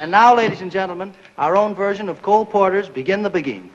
And now, ladies and gentlemen, our own version of Cole Porter's Begin the Beguine.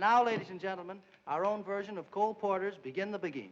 Now, ladies and gentlemen, our own version of Cole Porter's Begin the Beguine.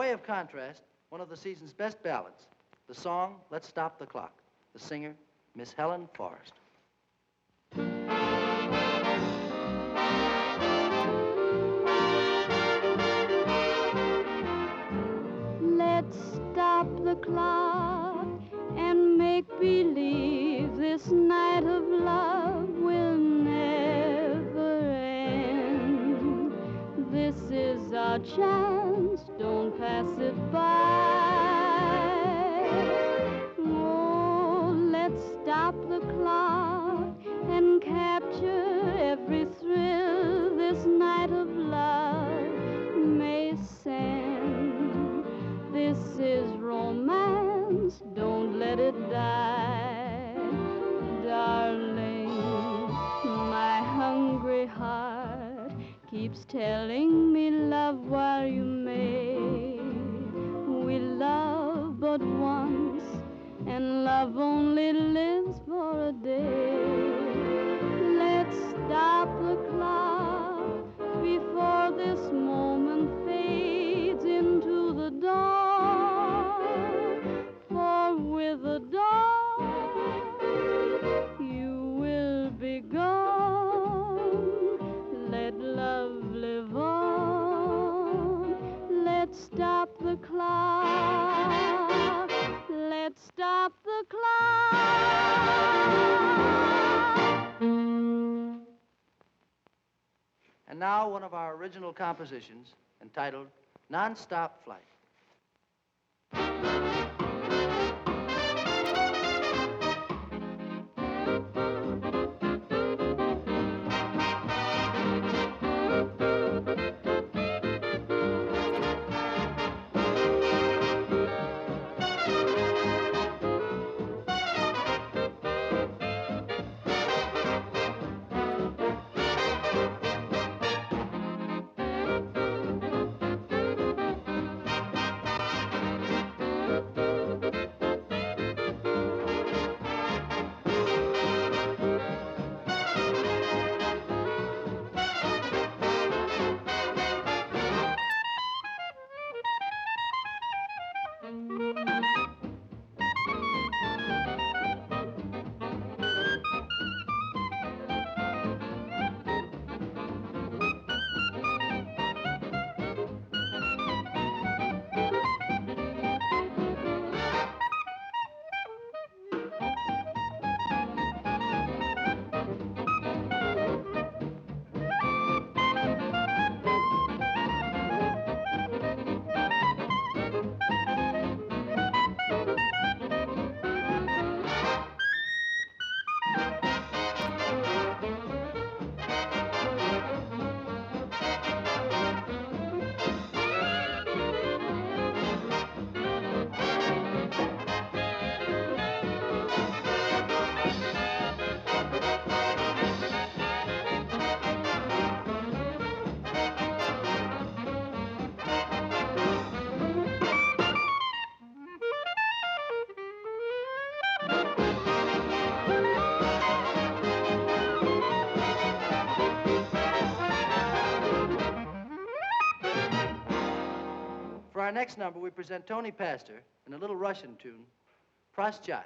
Way of contrast, one of the season's best ballads, the song Let's Stop the Clock. The singer, Miss Helen Forrest. Let's stop the clock and make believe this night of love This is our chance, don't pass it by. One of our original compositions entitled Non-Stop Flight. Our next number, we present Tony Pastor in a little Russian tune, Proschai.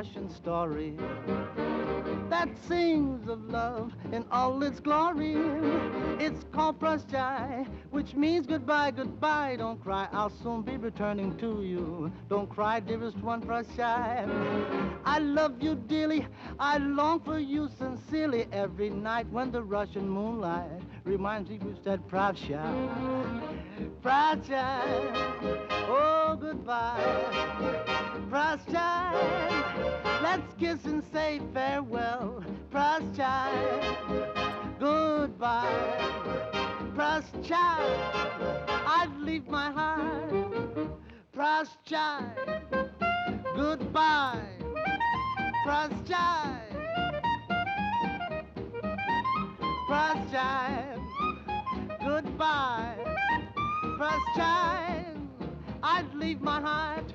Russian story that sings of love in all its glory. It's called which means goodbye, goodbye. Don't cry, I'll soon be returning to you. Don't cry, dearest one, Proschai. I love you dearly, I long for you sincerely every night when the Russian moonlight reminds me you said Proschai. Proschai, oh goodbye. Proschai, let's kiss and say farewell. Proschai, goodbye. Proschai, I'd leave my heart. Proschai, goodbye. Proschai, Proschai, goodbye. Proschai, I'd leave my heart.